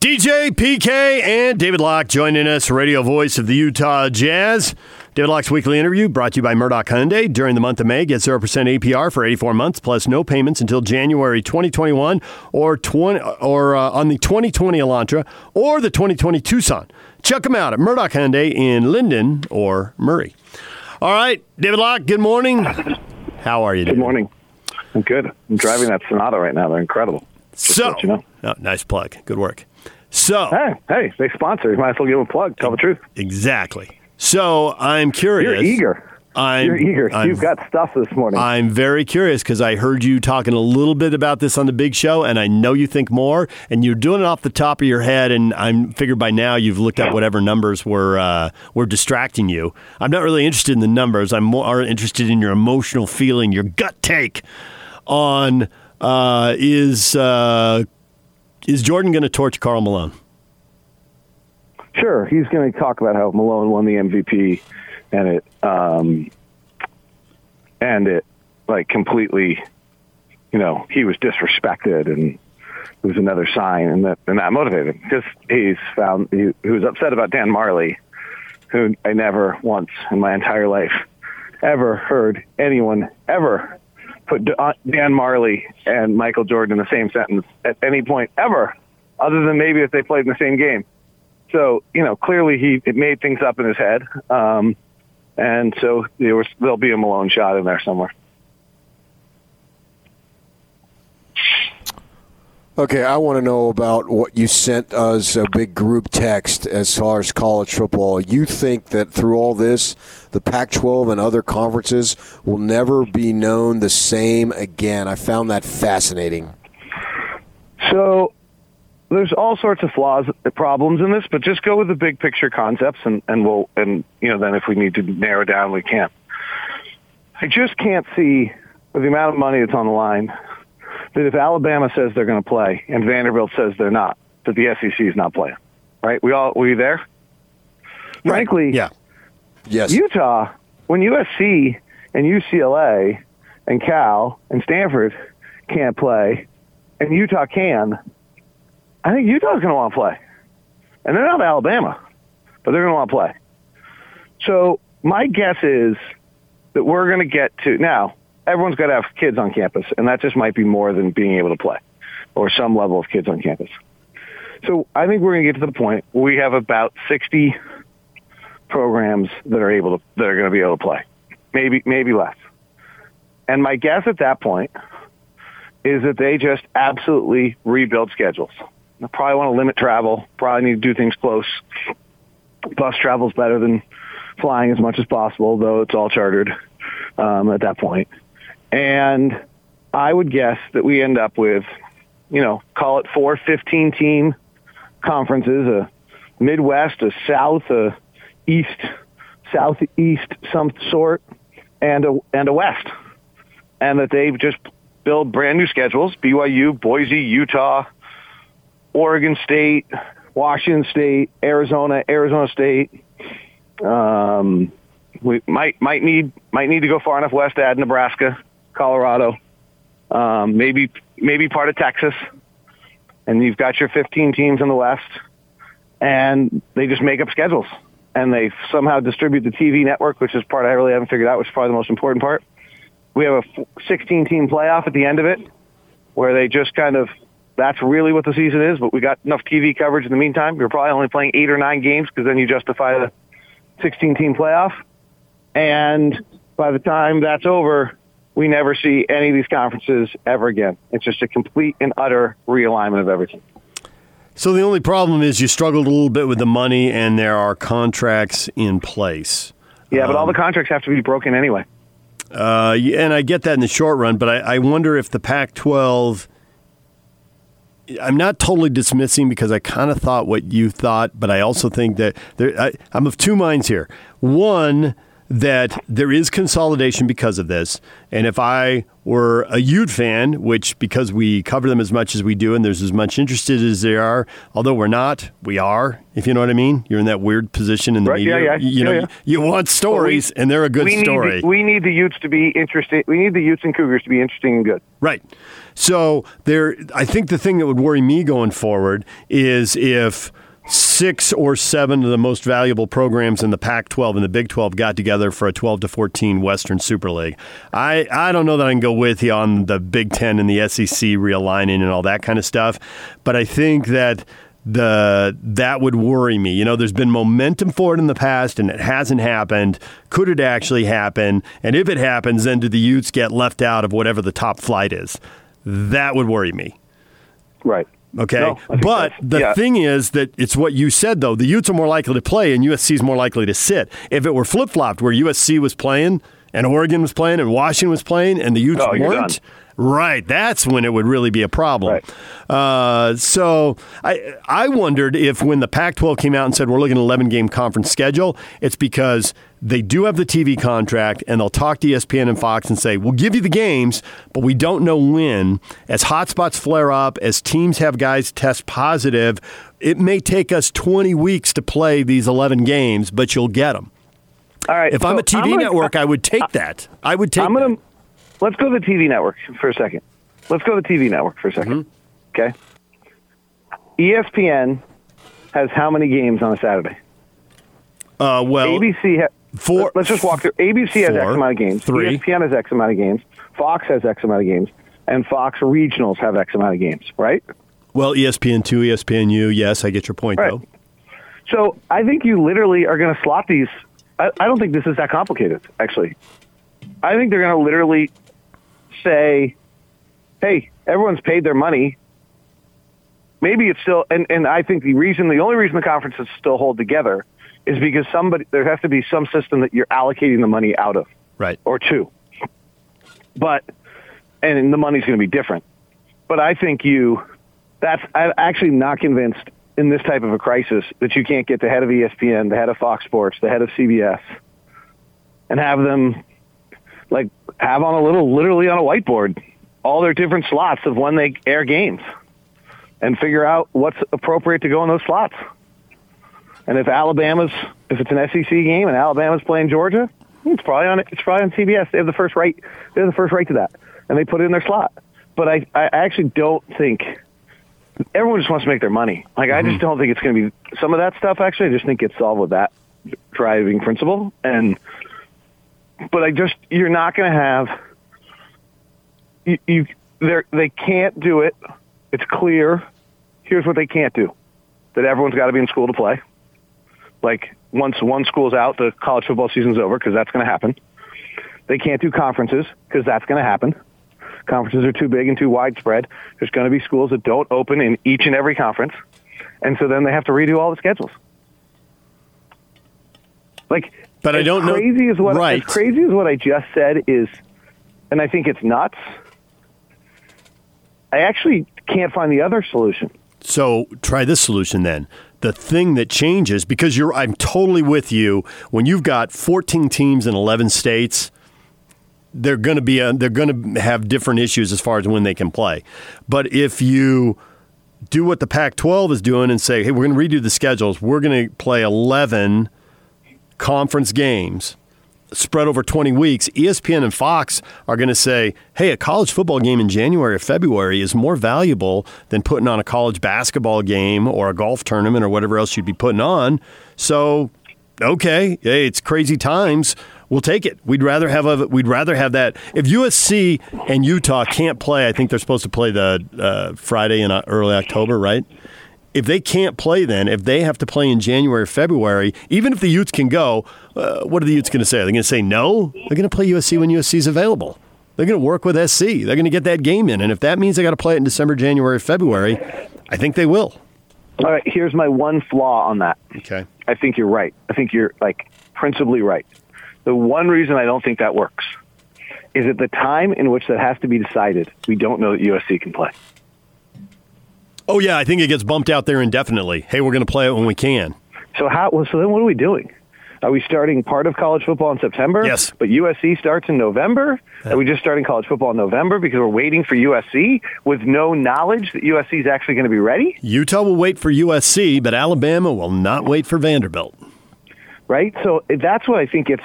DJ, PK, and David Locke joining us, radio voice of the Utah Jazz. David Locke's weekly interview brought to you by Murdock Hyundai. During the month of May, get 0% APR for 84 months plus no payments until January 2021 or 20, or uh, on the 2020 Elantra or the 2020 Tucson. Check them out at Murdock Hyundai in Lindon or Murray. All right, David Locke, good morning. How are you? Good morning. I'm good. I'm driving that Sonata right now. They're incredible. Just so, you know. oh, nice plug. Good work. So, hey, hey, they sponsor. You might as well give them a plug. Tell the truth. Exactly. So I'm curious. You're eager. I'm, You're eager. I'm, You've got stuff this morning. I'm very curious because I heard you talking a little bit about this on the big show, and I know you think more, and you're doing it off the top of your head. And I'm figured by now you've looked up whatever numbers were uh, were distracting you. I'm not really interested in the numbers. I'm more interested in your emotional feeling, your gut take on uh, is uh, is Jordan going to torch Karl Malone? Sure, he's going to talk about how Malone won the MVP, and it um, and it like completely, you know, he was disrespected, and it was another sign, and that and that motivated him because he's found he, he was upset about Dan Majerle, who I never once in my entire life ever heard anyone ever put uh, Dan Majerle and Michael Jordan in the same sentence at any point ever, other than maybe if they played in the same game. So you know, clearly he made things up in his head, um, and so there was there'll be a Malone shot in there somewhere. Okay, I want to know about what you sent us a big group text as far as college football. You think that through all this, the Pac 12 and other conferences will never be known the same again. I found that fascinating. So there's all sorts of flaws, problems in this, but just go with the big picture concepts and, and we'll, and, you know, then if we need to narrow down, we can. I just can't see with the amount of money that's on the line that if Alabama says they're going to play and Vanderbilt says they're not, that the SEC is not playing. Right? We all you there? Right. Frankly, yeah, yes. Utah, when USC and UCLA and Cal and Stanford can't play, and Utah can, I think Utah's going to want to play, and they're not Alabama, but they're going to want to play. So my guess is that we're going to get to now everyone's got to have kids on campus, and that just might be more than being able to play or some level of kids on campus. So I think we're going to get to the point where we have about 60 programs that are able to, that are going to be able to play, maybe, maybe less. And my guess at that point is that they just absolutely rebuild schedules. They probably want to limit travel, probably need to do things close. Bus travel is better than flying as much as possible, though it's all chartered um, at that point. And I would guess that we end up with, you know, call it four 15 team conferences, a Midwest, a South, a East, Southeast, some sort, and a, and a West. And that they just build brand new schedules, BYU, Boise, Utah, Oregon State, Washington State, Arizona, Arizona State, um, we might might need might need to go far enough west to add Nebraska, Colorado, um, maybe maybe part of Texas, and you've got your 15 teams in the West, and they just make up schedules and they somehow distribute the TV network, which is part I really haven't figured out, which is probably the most important part. We have a 16 team playoff at the end of it, where they just kind of that's really what the season is. But we got enough TV coverage in the meantime. You're probably only playing eight or nine games because then you justify the 16 team playoff. And by the time that's over, we never see any of these conferences ever again. It's just a complete and utter realignment of everything. So the only problem is you struggled a little bit with the money, and there are contracts in place. Yeah, but um, all the um, contracts have to be broken anyway. Uh, and I get that in the short run, but I, I wonder if the Pac-12. I'm not totally dismissing because I kind of thought what you thought, but I also think that there, I, I'm of two minds here. One that there is consolidation because of this. And if I were a Ute fan, which because we cover them as much as we do and there's as much interested as they are, although we're not, we are, if you know what I mean. You're in that weird position in the Right, media. yeah, yeah, You know, yeah, you want stories and they're a good we story. Need the, we need the Utes to be interesting. We need the Utes and Cougars to be interesting and good. Right. So there, I think the thing that would worry me going forward is if six or seven of the most valuable programs in the Pac-12 and the Big 12 got together for a 12 to 14 Western Super League. I, I don't know that I can go with you on the Big 10 and the SEC realigning and all that kind of stuff, but I think that the that would worry me. You know, there's been momentum for it in the past and it hasn't happened. Could it actually happen? And if it happens, then do the Utes get left out of whatever the top flight is? That would worry me. Right. Okay. No, but the yeah. thing is that it's what you said, though. The Utes are more likely to play and USC is more likely to sit. If it were flip flopped, where USC was playing and Oregon was playing and Washington was playing and the Utes Oh, weren't. Right, that's when it would really be a problem. Uh, so I, I wondered if when the Pac 12 came out and said we're looking at an 11 game conference schedule, it's because they do have the TV contract and they'll talk to ESPN and Fox and say, we'll give you the games, but we don't know when. As hotspots flare up, as teams have guys test positive, it may take us 20 weeks to play these 11 games, but you'll get them. All right. If I'm a TV gonna- network, I would take that. I would take I'm gonna that. Let's go to the TV network for a second. Let's go to the TV network for a 2nd Mm-hmm. Okay. ESPN has how many games on a Saturday? Uh, well, ABC. Four- Let's just walk through. ABC has X amount of games. Three. ESPN has X amount of games. Fox has X amount of games, and Fox regionals have X amount of games. Right. well, E ESPN2, ESPN U. yes, I get your point, Right. though. So I think you literally are going to slot these. I, I don't think this is that complicated, actually. I think they're going to literally say, "Hey, everyone's paid their money. Maybe it's still." And and I think the reason, the only reason the conferences still hold together, is because somebody there has to be some system that you're allocating the money out of, Right. or two. But and the money's going to be different. But I think you. That's I'm actually not convinced in this type of a crisis that you can't get the head of ESPN, the head of Fox Sports, the head of CBS, and have them like have on a little, literally on a whiteboard, all their different slots of when they air games, and figure out what's appropriate to go in those slots. And if Alabama's, if it's an SEC game and Alabama's playing Georgia, it's probably on it's probably on CBS. They have the first right. They have the first right to that, and they put it in their slot. But I, I actually don't think everyone just wants to make their money. Like I just mm-hmm. don't think it's going to be some of that stuff. Actually, I just think it's solved with that driving principle. And but I just you're not going to have you, you they they can't do it. It's clear. Here's what they can't do: that everyone's got to be in school to play. Like once one school's out, the college football season's over because that's going to happen. They can't do conferences because that's going to happen. Conferences are too big and too widespread. There's going to be schools that don't open in each and every conference, and so then they have to redo all the schedules. Like, But I don't know- crazy as what right. as crazy as what I just said is, and I think it's nuts. I actually can't find the other solution. So try this solution then. The thing that changes because you're I'm totally with you when you've got 14 teams in 11 states they're going to be a, they're going to have different issues as far as when they can play. But if you do what the Pac-12 is doing and say, "Hey, we're going to redo the schedules. We're going to play 11 conference games spread over 20 weeks, ESPN and Fox are going to say, hey, a college football game in January or February is more valuable than putting on a college basketball game or a golf tournament or whatever else you'd be putting on. So, okay, hey, it's crazy times. We'll take it. We'd rather have a, we'd rather have that. If USC and Utah can't play, I think they're supposed to play the uh, Friday in uh, early October, right? If they can't play then, if they have to play in January or February, even if the Utes can go, uh, what are the Utes going to say? Are they going to say no? They're going to play USC when USC is available. They're going to work with SC. They're going to get that game in. And if that means they got to play it in December, January, February, I think they will. All right, here's my one flaw on that. Okay. I think you're right. I think you're like principally right. The one reason I don't think that works is at the time in which that has to be decided, we don't know that USC can play. Oh, yeah, I think it gets bumped out there indefinitely. Hey, we're going to play it when we can. So how? Well, so then what are we doing? Are we starting part of college football in September? Yes. But USC starts in November? Are we just starting college football in November because we're waiting for USC with no knowledge that USC is actually going to be ready? Utah will wait for USC, but Alabama will not wait for Vanderbilt. Right? So that's what I think it's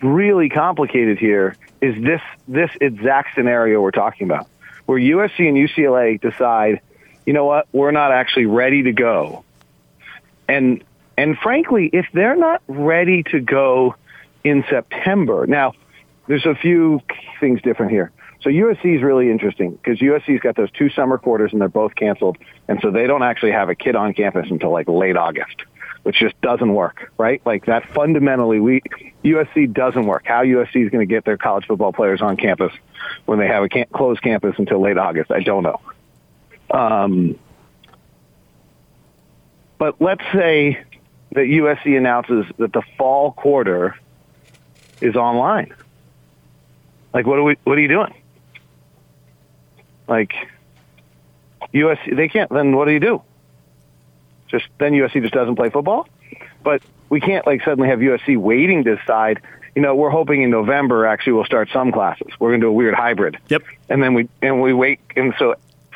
really complicated here is this this exact scenario we're talking about. Where USC and UCLA decide, you know what, we're not actually ready to go. And and frankly, if they're not ready to go in September, now there's a few things different here. So USC is really interesting because USC's got those two summer quarters and they're both canceled, and so they don't actually have a kid on campus until like late August, which just doesn't work, right? Like that fundamentally, we USC doesn't work. How USC is going to get their college football players on campus when they have a closed campus until late August, I don't know. Um, but let's say that USC announces that the fall quarter is online. Like, what are we? What are you doing? Like, USC, they can't. Then what do you do? Just then USC just doesn't play football. But we can't like suddenly have USC waiting to decide. You know, we're hoping in November actually we'll start some classes. We're going to do a weird hybrid. Yep. And then we and we wait, and so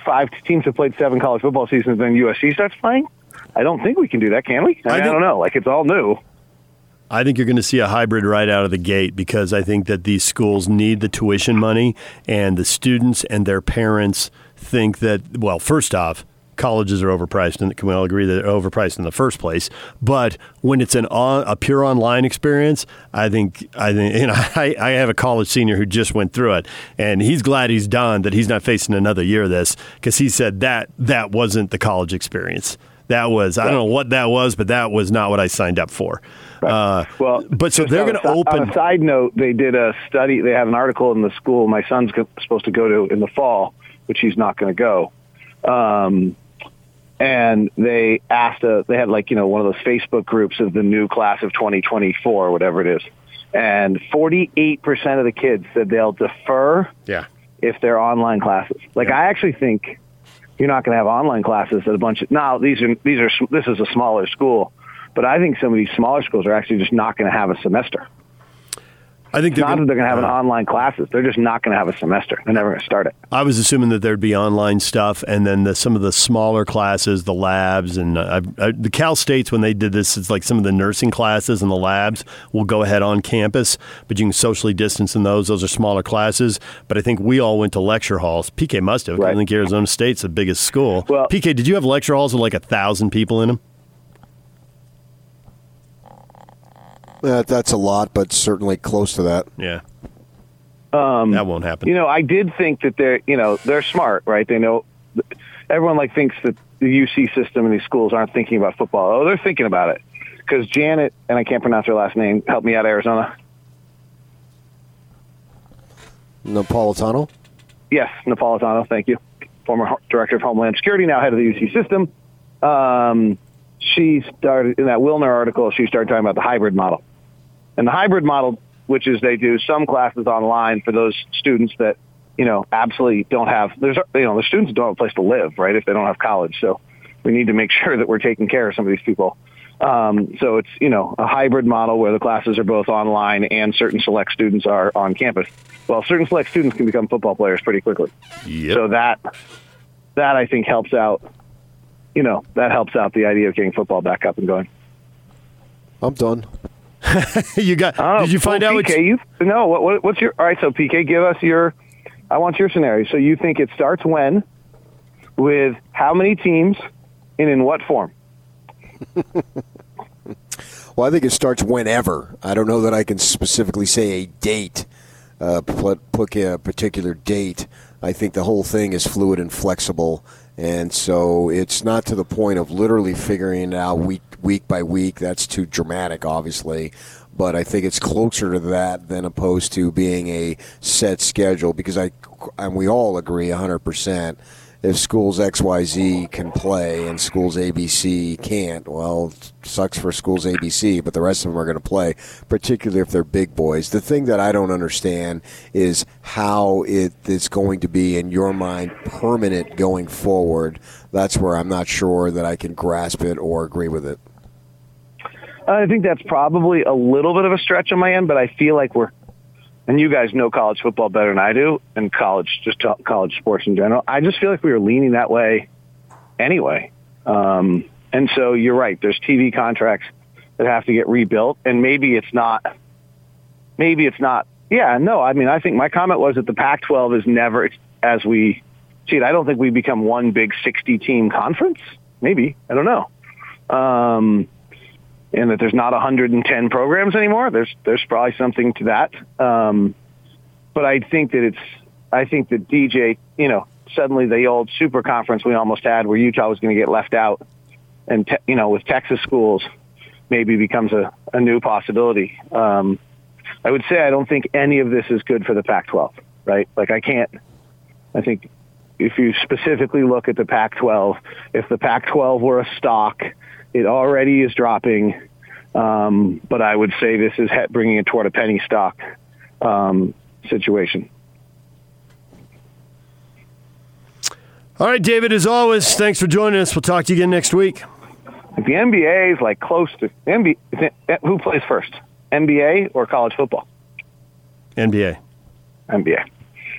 five teams have played seven college football seasons. Then USC starts playing. I don't think we can do that, can we? I, I mean, I don't know. Like it's all new. I think you're going to see a hybrid right out of the gate because I think that these schools need the tuition money, and the students and their parents think that, well, first off, colleges are overpriced, and can we all agree that they're overpriced in the first place? But when it's an on, a pure online experience, I think I think you know I, I have a college senior who just went through it, and he's glad he's done that he's not facing another year of this because he said that that wasn't the college experience. That was I don't know what that was, but that was not what I signed up for. Uh, Well, but so they're going to open. On a side note, they did a study. They have an article in the school my son's supposed to go to in the fall, which he's not going to go. Um, and they asked, a, they had like you know one of those Facebook groups of the new class of 2024, whatever it is, and 48 percent of the kids said they'll defer yeah. if they're online classes. Like I actually think you're not going to have online classes at a bunch of. Now these are these are this is a smaller school, but I think some of these smaller schools are actually just not going to have a semester. I think they're Not that gonna, they're going to have an online classes. They're just not going to have a semester. They're never going to start it. I was assuming that there'd be online stuff, and then the, some of the smaller classes, the labs, and uh, I, I, the Cal States when they did this, it's like some of the nursing classes and the labs will go ahead on campus, but you can socially distance in those. Those are smaller classes. But I think we all went to lecture halls. PK must have. 'cause I think Arizona State's the biggest school. Well- PK, did you have lecture halls with like a thousand people in them? Uh, that's a lot, but certainly close to that. Yeah. Um, that won't happen. You know, I did think that they're you know they're smart, right? They know everyone like thinks that the UC system and these schools aren't thinking about football. Oh, they're thinking about it because Janet and I can't pronounce her last name. Help me out, Arizona. Napolitano? Yes, Napolitano. Thank you. Former director of Homeland Security, now head of the UC system. Um, she started in that Wilner article. She started talking about the hybrid model, and the hybrid model, which is they do some classes online for those students that you know absolutely don't have. There's you know the students don't have a place to live, right? If they don't have college, so we need to make sure that we're taking care of some of these people. Um, so it's you know a hybrid model where the classes are both online and certain select students are on campus. Well, certain select students can become football players pretty quickly. Yep. So that that I think helps out. You know that helps out the idea of getting football back up and going. I'm done. you got? Oh, did you find well, out? What PK? You, no. What, what, what's your? All right. So PK, give us your. I want your scenario. So you think it starts when, with how many teams, and in what form? Well, I think it starts whenever. I don't know that I can specifically say a date, uh, put, put a particular date. I think the whole thing is fluid and flexible, and so it's not to the point of literally figuring it out week week by week. That's too dramatic, obviously. But I think it's closer to that than opposed to being a set schedule because I and we all agree 100 percent if schools XYZ can play and schools ABC can't, well, sucks for schools ABC, but the rest of them are going to play, particularly if they're big boys. The thing that I don't understand is how it is going to be, in your mind, permanent going forward. That's where I'm not sure that I can grasp it or agree with it. I think that's probably a little bit of a stretch on my end, but I feel like we're, and you guys know college football better than I do, and college, just college sports in general. I just feel like we were leaning that way anyway. Um, and so you're right. There's TV contracts that have to get rebuilt, and maybe it's not. Maybe it's not. Yeah, no. I mean, I think my comment was that the Pac-12 is never as we see it. I don't think we become one big 60-team conference. Maybe I don't know. Um, and that there's not 110 programs anymore. There's there's probably something to that. Um, but I think that it's I think that DJ, you know, suddenly the old super conference we almost had where Utah was going to get left out, and te- you know with Texas schools maybe becomes a, a new possibility. Um, I would say I don't think any of this is good for the Pac-12. Right? Like I can't. I think if you specifically look at the Pac-12, if the Pac-12 were a stock it already is dropping, um, but I would say this is bringing it toward a penny stock um, situation. All right, David, as always, thanks for joining us. We'll talk to you again next week. If the NBA is like close to NBA, who plays first, NBA or college football? NBA. NBA.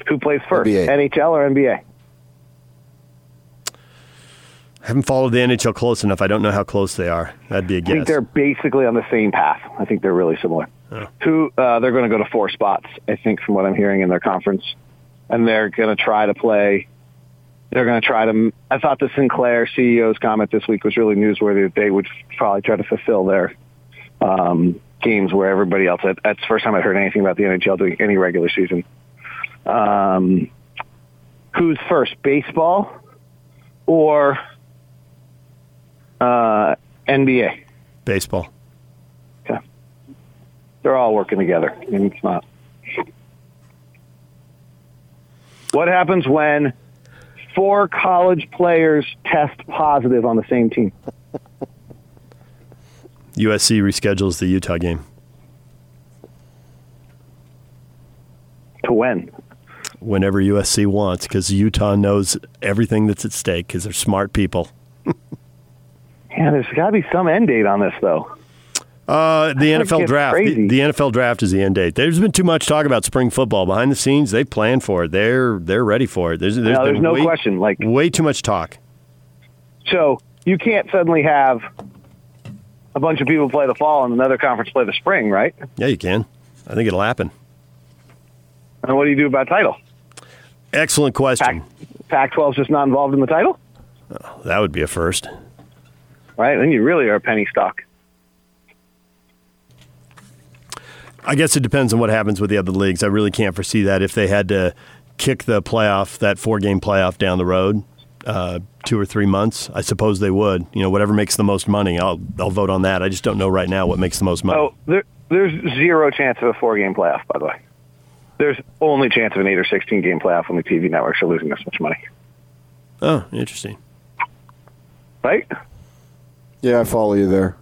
Who plays first, NBA. NHL or NBA? I haven't followed the NHL close enough. I don't know how close they are. That'd be a guess. I think they're basically on the same path. I think they're really similar. Oh. Two, uh, they're going to go to four spots. I think from what I'm hearing in their conference, and they're going to try to play. They're going to try to. I thought the Sinclair CEO's comment this week was really newsworthy. That they would probably try to fulfill their um, games where everybody else. That's the first time I heard anything about the NHL doing any regular season. Um, who's first, baseball or uh, NBA. Baseball. Okay. They're all working together. I mean, it's not. What happens when four college players test positive on the same team? USC reschedules the Utah game. To when? Whenever USC wants, because Utah knows everything that's at stake because they're smart people. Yeah, there's got to be some end date on this, though. Uh, the NFL draft. The, the, NFL draft is the end date. There's been too much talk about spring football behind the scenes. They've planned for it. They're they're ready for it. There's, there's, no, there's no way, question. Like way too much talk. So you can't suddenly have a bunch of people play the fall and another conference play the spring, right? Yeah, you can. I think it'll happen. And what do you do about title? Excellent question. Pac- Pac-12 is just not involved in the title. Oh, that would be a first right? Then you really are a penny stock. I guess it depends on what happens with the other leagues. I really can't foresee that if they had to kick the playoff, that four game playoff down the road, uh, two or three months. I suppose they would. You know, whatever makes the most money, I'll I'll vote on that. I just don't know right now what makes the most money. Oh, there, there's zero chance of a four game playoff. By the way, there's only chance of an eight or sixteen game playoff when the TV networks are losing this much money. Oh, interesting. Right. Yeah, I follow you there.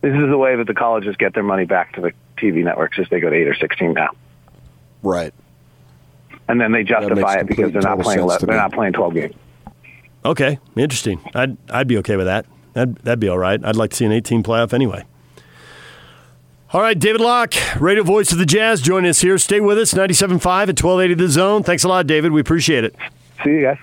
This is the way that the colleges get their money back to the TV networks as they go to eight or sixteen now. Right. And then they justify it because they're not playing. they're not playing twelve games. Okay, interesting. I'd I'd be okay with that. That'd that'd be all right. I'd like to see an eighteen playoff anyway. All right, David Locke, radio voice of the Jazz, join us here. Stay with us, 97.5 at 1280 The Zone. Thanks a lot, David. We appreciate it. See you guys.